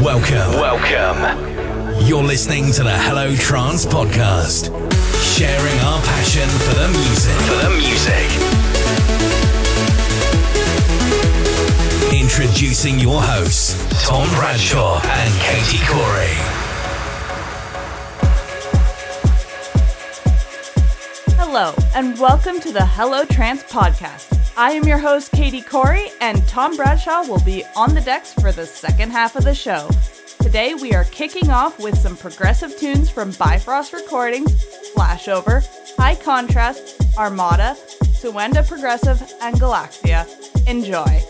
Welcome. Welcome. You're listening to the Hello Trance podcast, sharing our passion for the music. For the music. Introducing your hosts, Tom Bradshaw and Katie Kory. Hello, and welcome to the Hello Trance podcast. I am your host, Katie Kory, and Tom Bradshaw will be on the decks for the second half of the show. Today, we are kicking off with some progressive tunes from Bifrost Recordings, Flashover, High Contrast, Armada, Suanda Progressive, and Galaxia. Enjoy.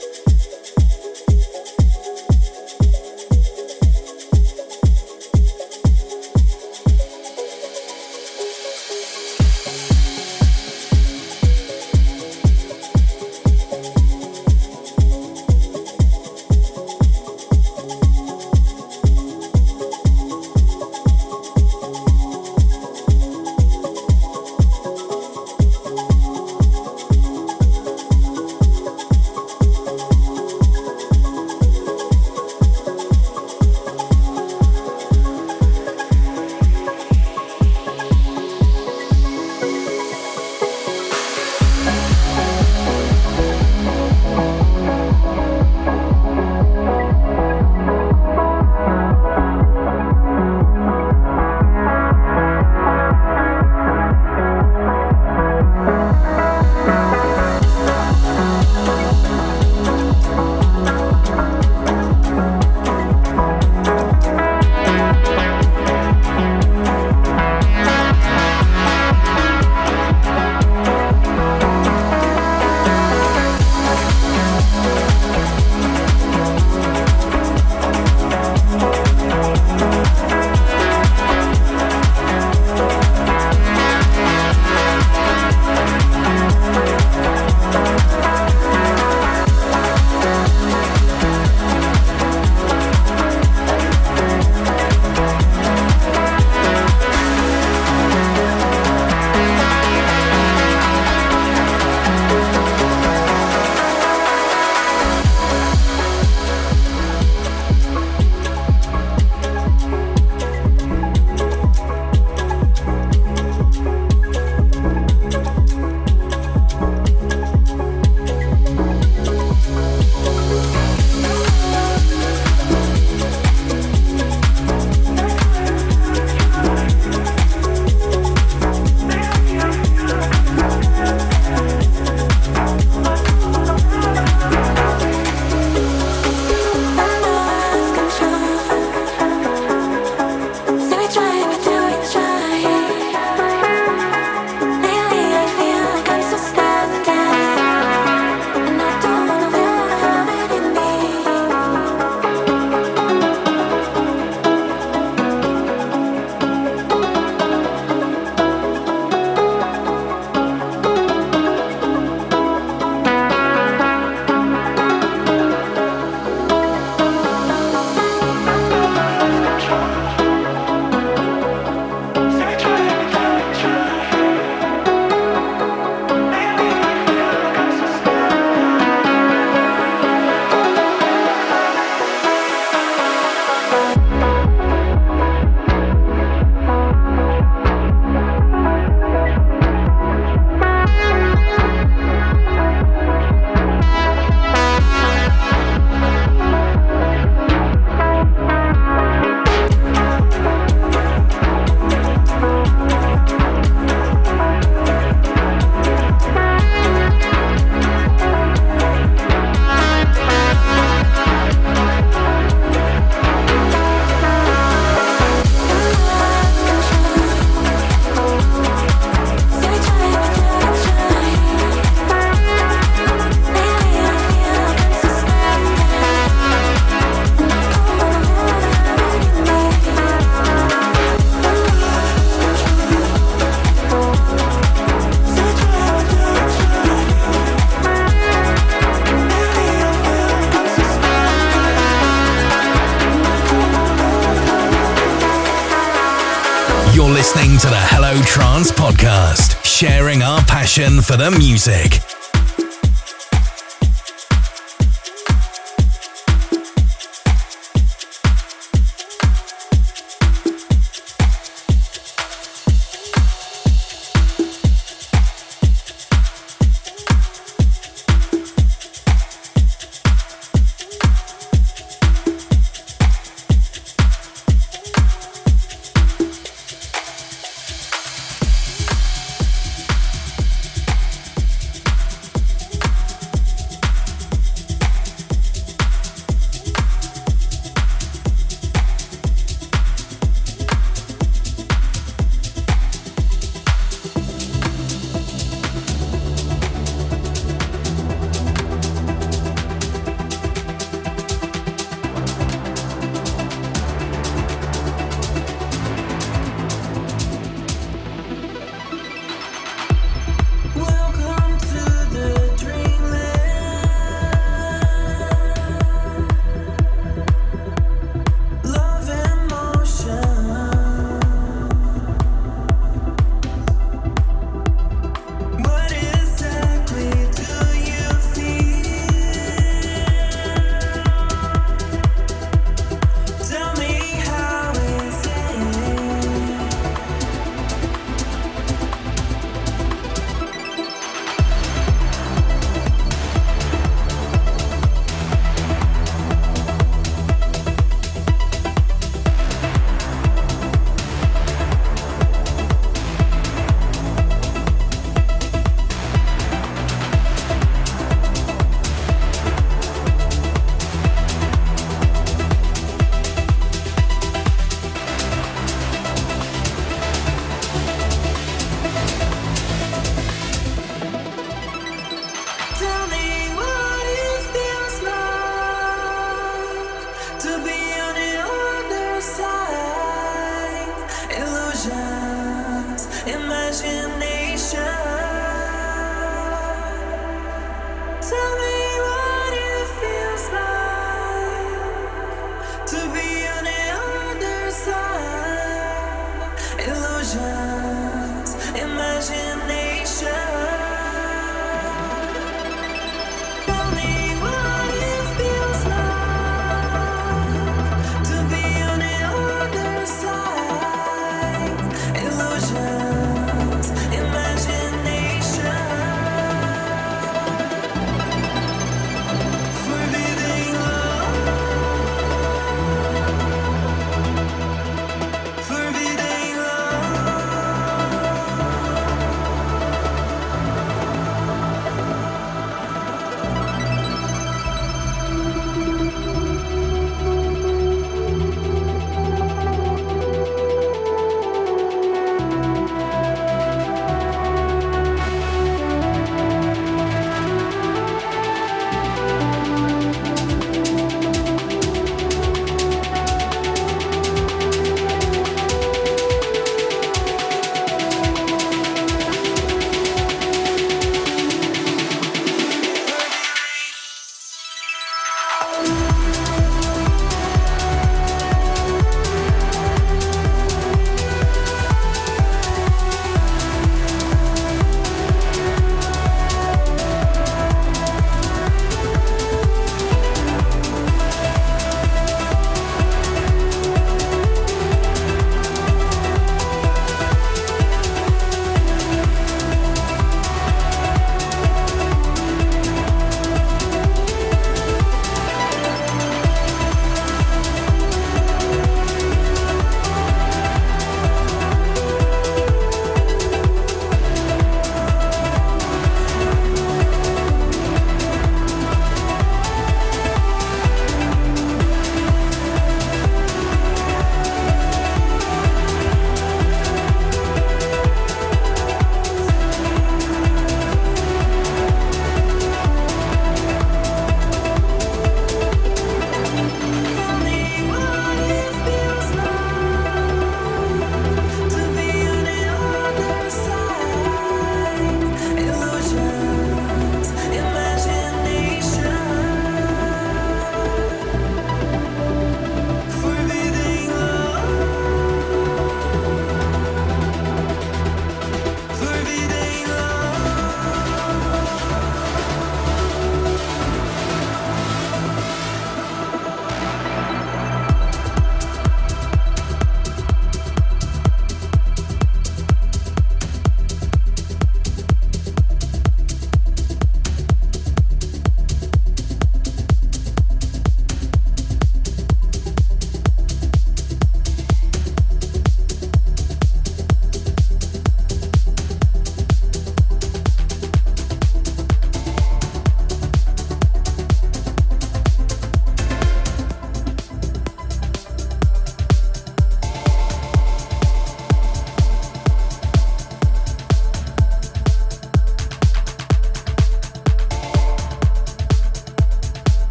For the music.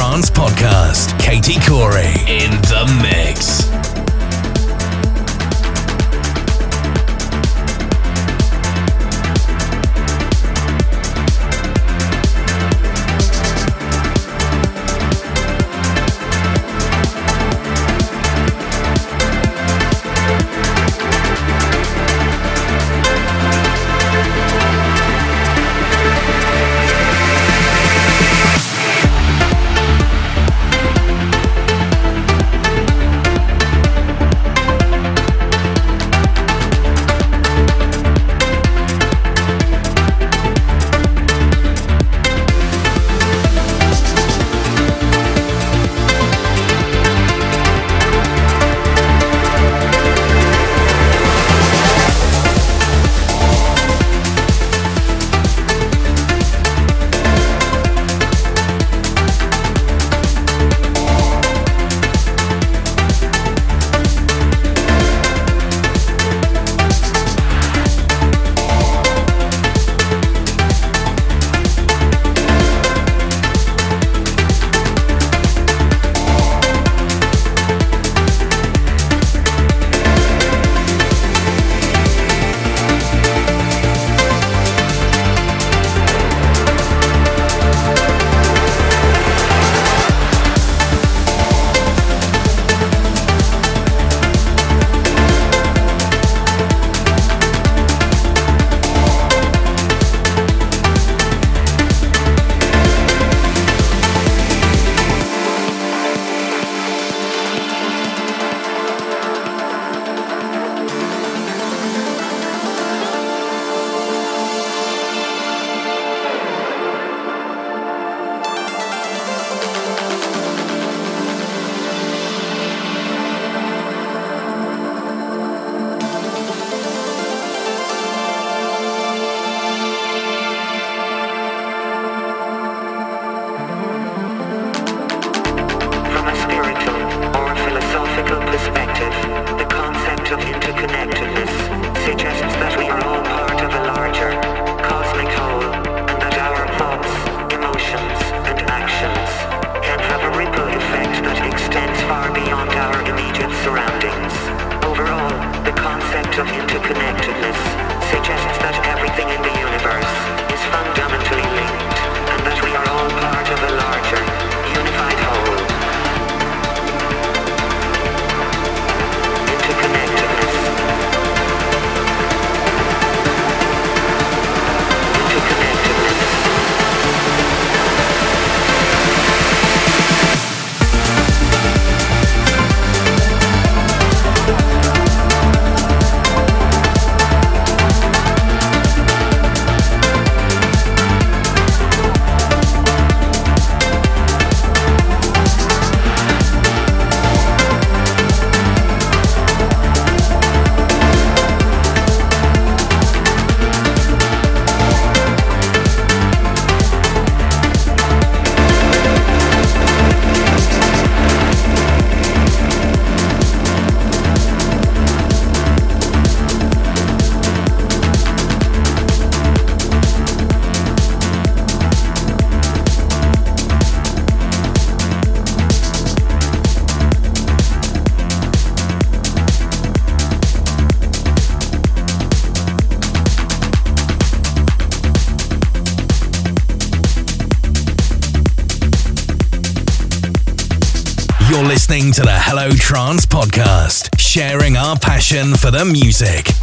Trance podcast. Katie Kory in Trance podcast, sharing our passion for the music.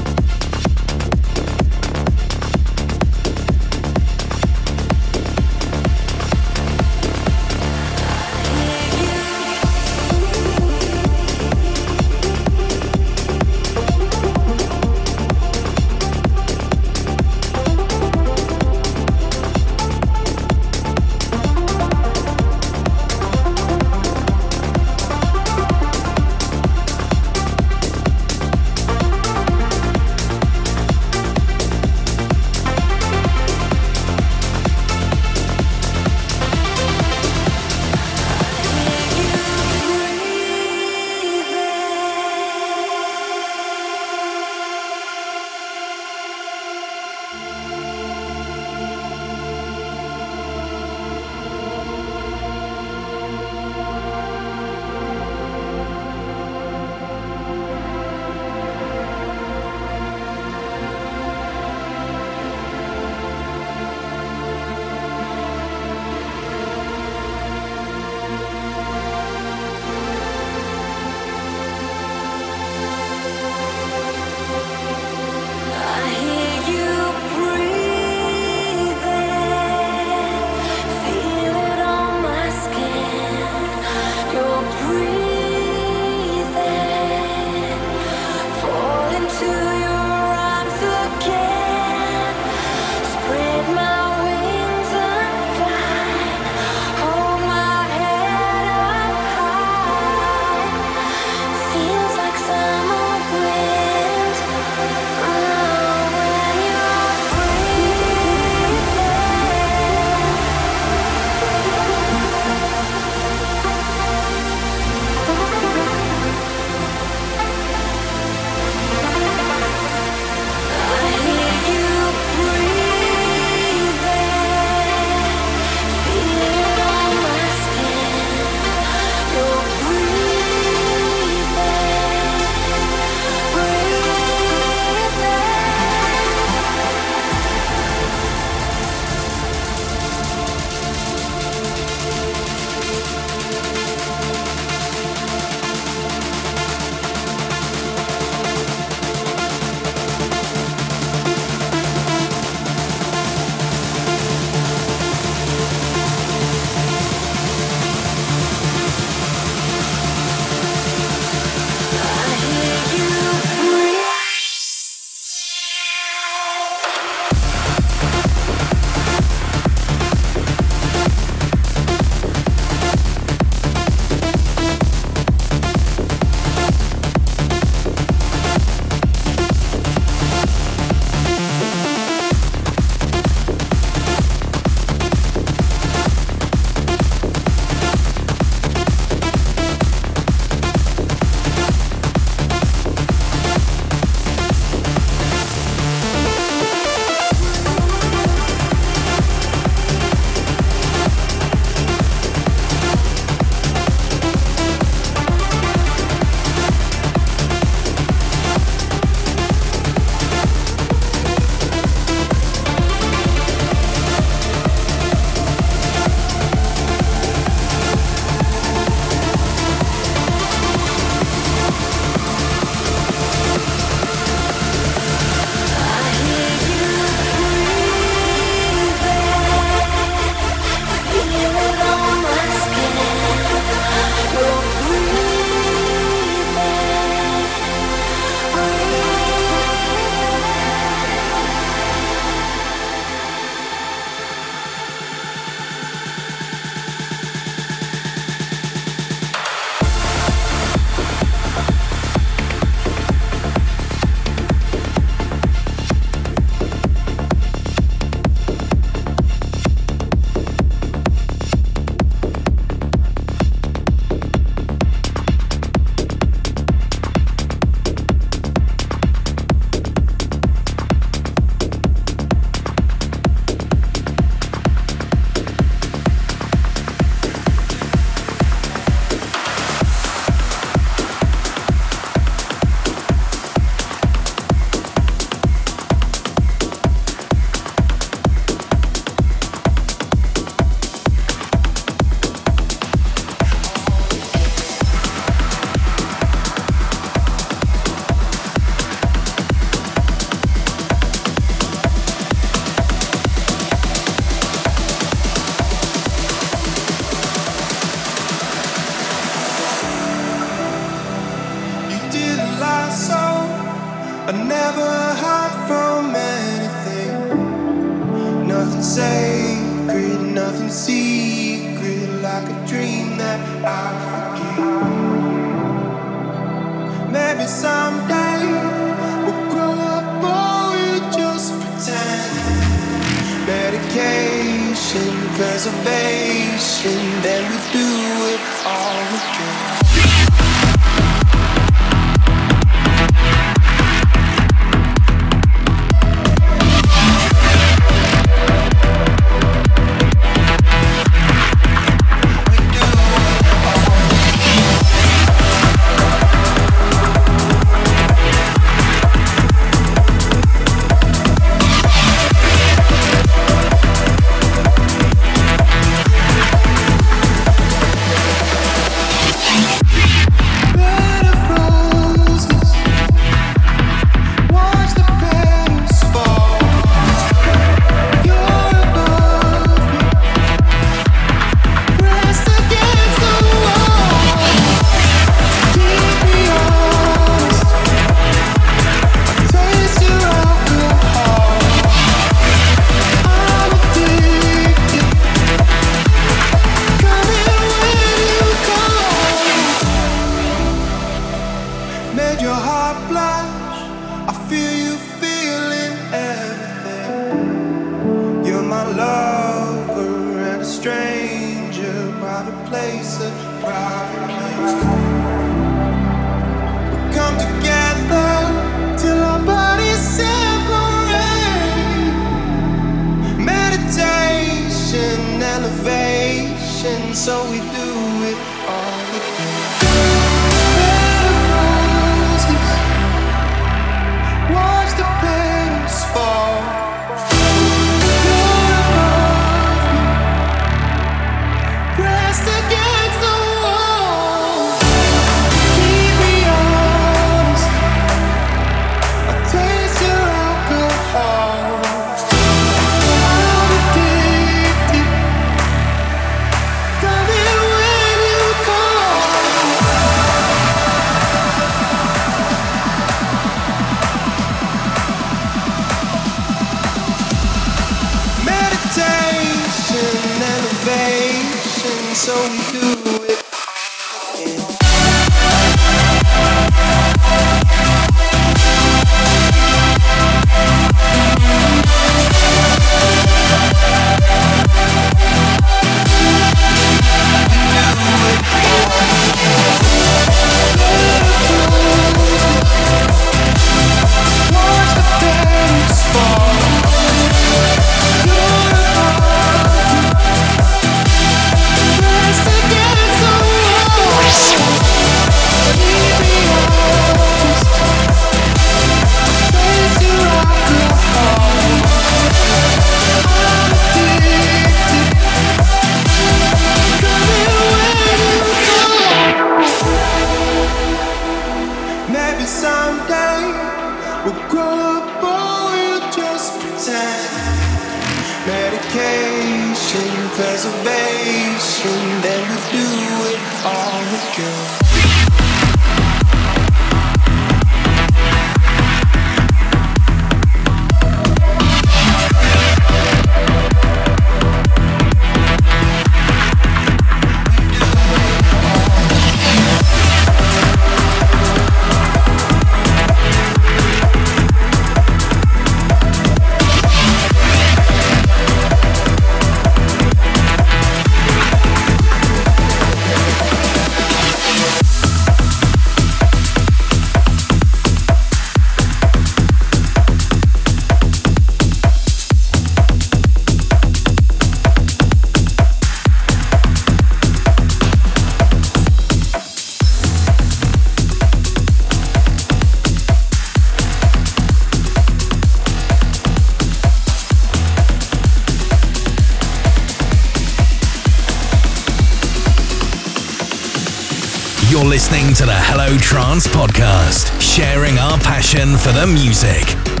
Passion for the music.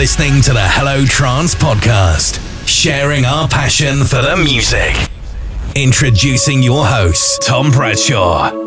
Listening to the Hello Trance podcast, sharing our passion for the music. Introducing your host, Tom Bradshaw.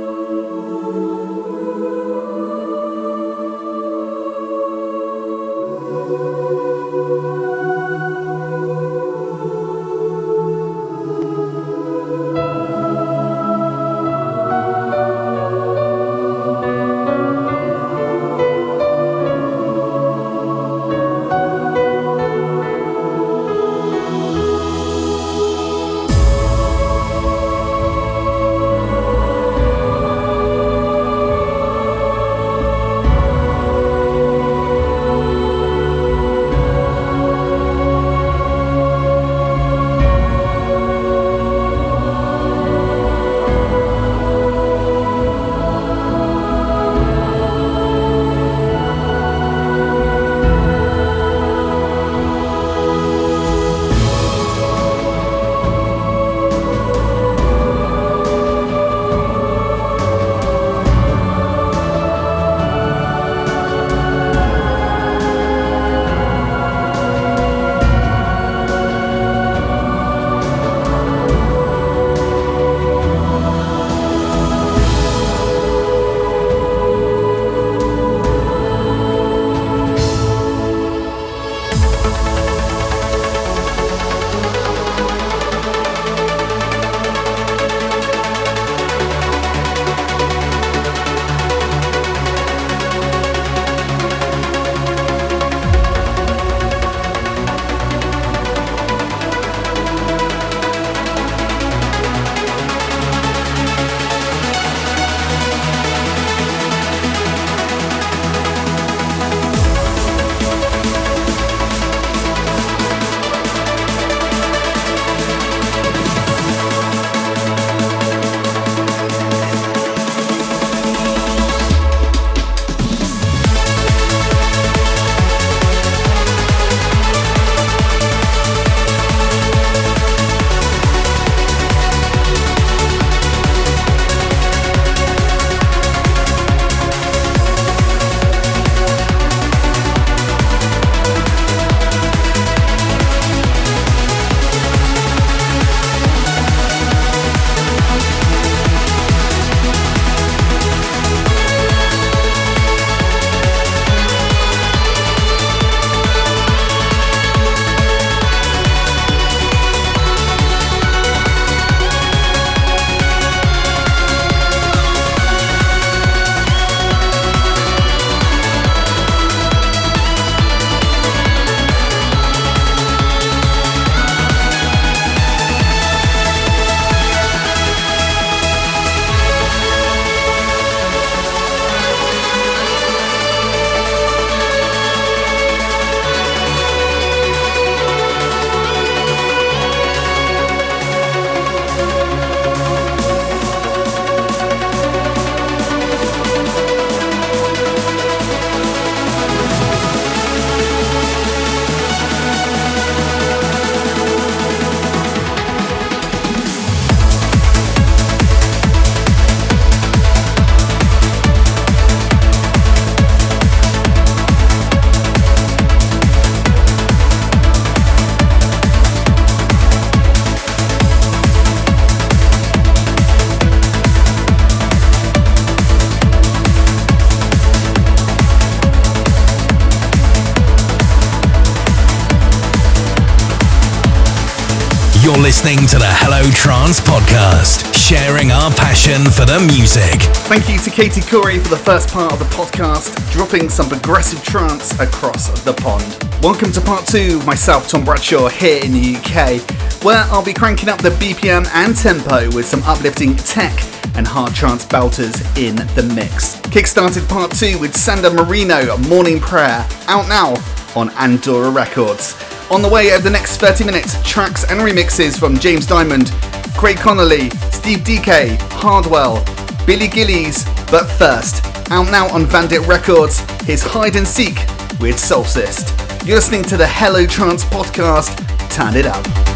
Listening to the Hello Trance podcast, sharing our passion for the music. Thank you to Katie Kory for the first part of the podcast, dropping some progressive trance across the pond. Welcome to part two, myself, Tom Bradshaw, here in the UK, where I'll be cranking up the BPM and tempo with some uplifting tech and hard trance belters in the mix. Kickstarted part two with Sander Mireno, Morning Prayer, out now on Adora Records. On the way over the next 30 minutes, tracks and remixes from James Dymond, Craig Connelly, Steve Dekay, Hardwell, Billy Gillies, but first, out now on Vandit Records, his Hide and Seek with Solstice. You're listening to the Hello Trance podcast. Turn it up.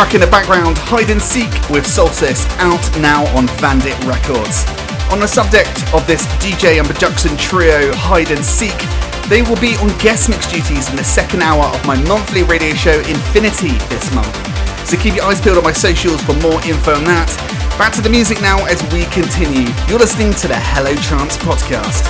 Track in the background, Hide and Seek with Solstice, out now on Vandit Records. On the subject of this DJ and production trio, Hide and Seek, they will be on guest mix duties in the second hour of my monthly radio show Infinity this month. So keep your eyes peeled on my socials for more info on that. Back to the music now as we continue. You're listening to the Hello Trance podcast.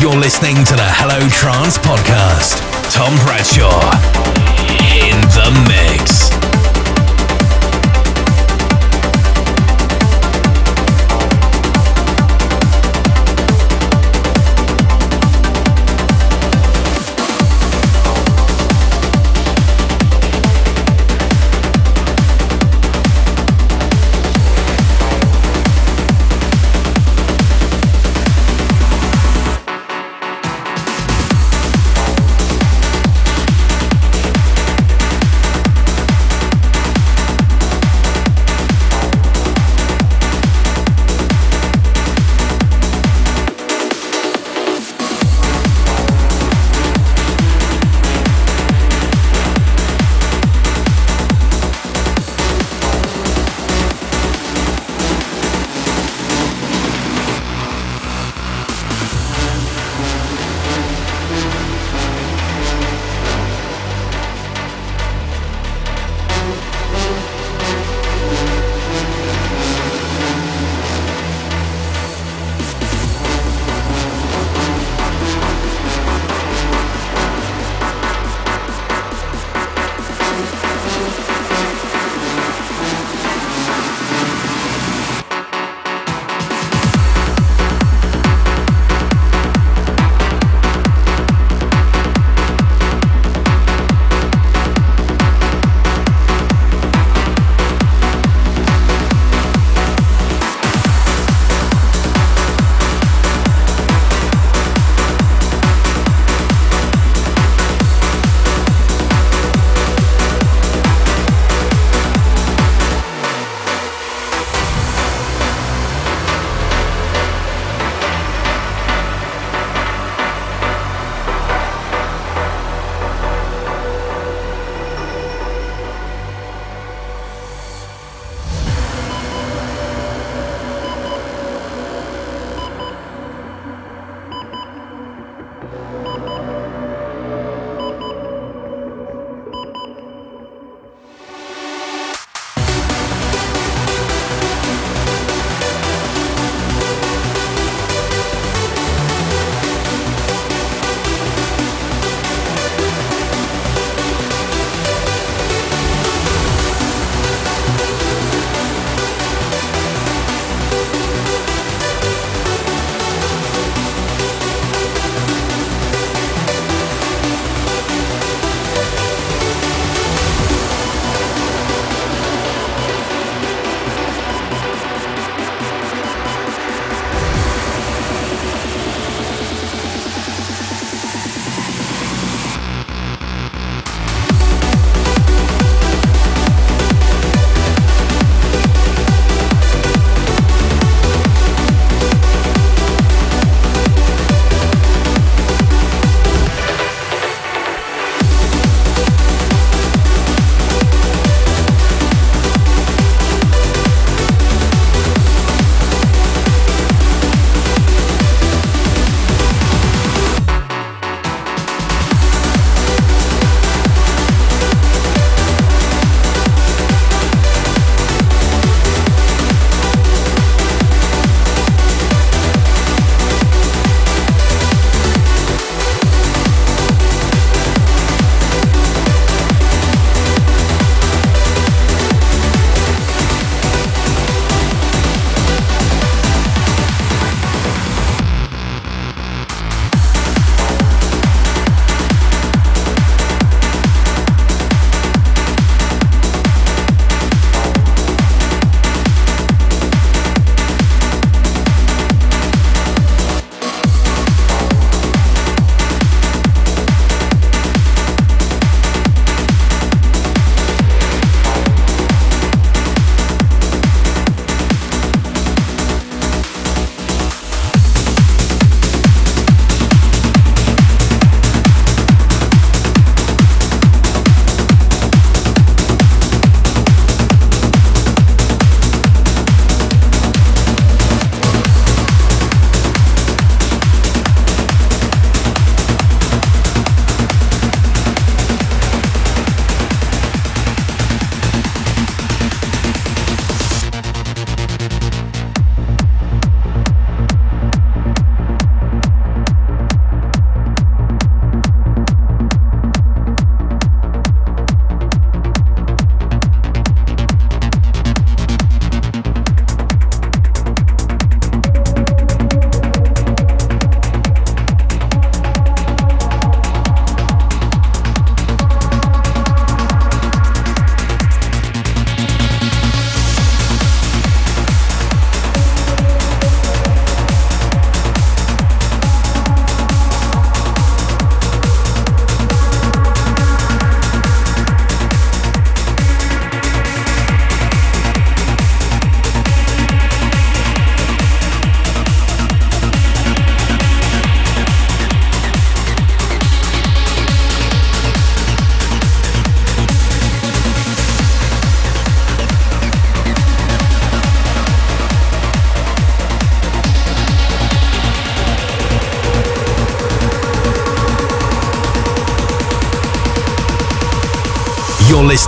You're listening to the Hello Trance podcast. Tom Bradshaw in the mix.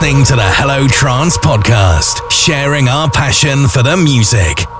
Listening to the Hello Trance podcast, sharing our passion for the music.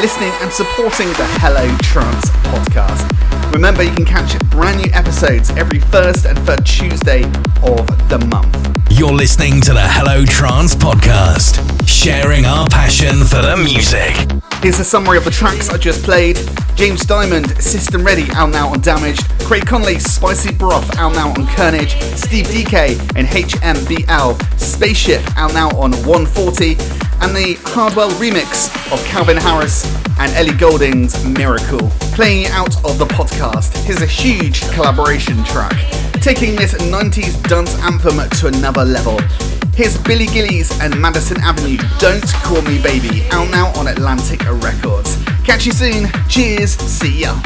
Listening and supporting the Hello Trance podcast. Remember, you can catch brand new episodes every first and third Tuesday of the month. You're listening to the Hello Trance podcast, sharing our passion for the music. Here's a summary of the tracks I just played. James Dymond, System Ready, out now on Damaged. Craig Connelly, Spicy Broth, out now on Kearnage. Steve Dekay and HMBL, Spaceship, out now on 140 and the Hardwell remix of Calvin Harris and Ellie Goulding's Miracle. Playing out of the podcast, here's a huge collaboration track, taking this 90s dance anthem to another level. Here's Billy Gillies and Madison Avenue, Don't Call Me Baby, out now on Atlantic Records. Catch you soon, cheers, see ya.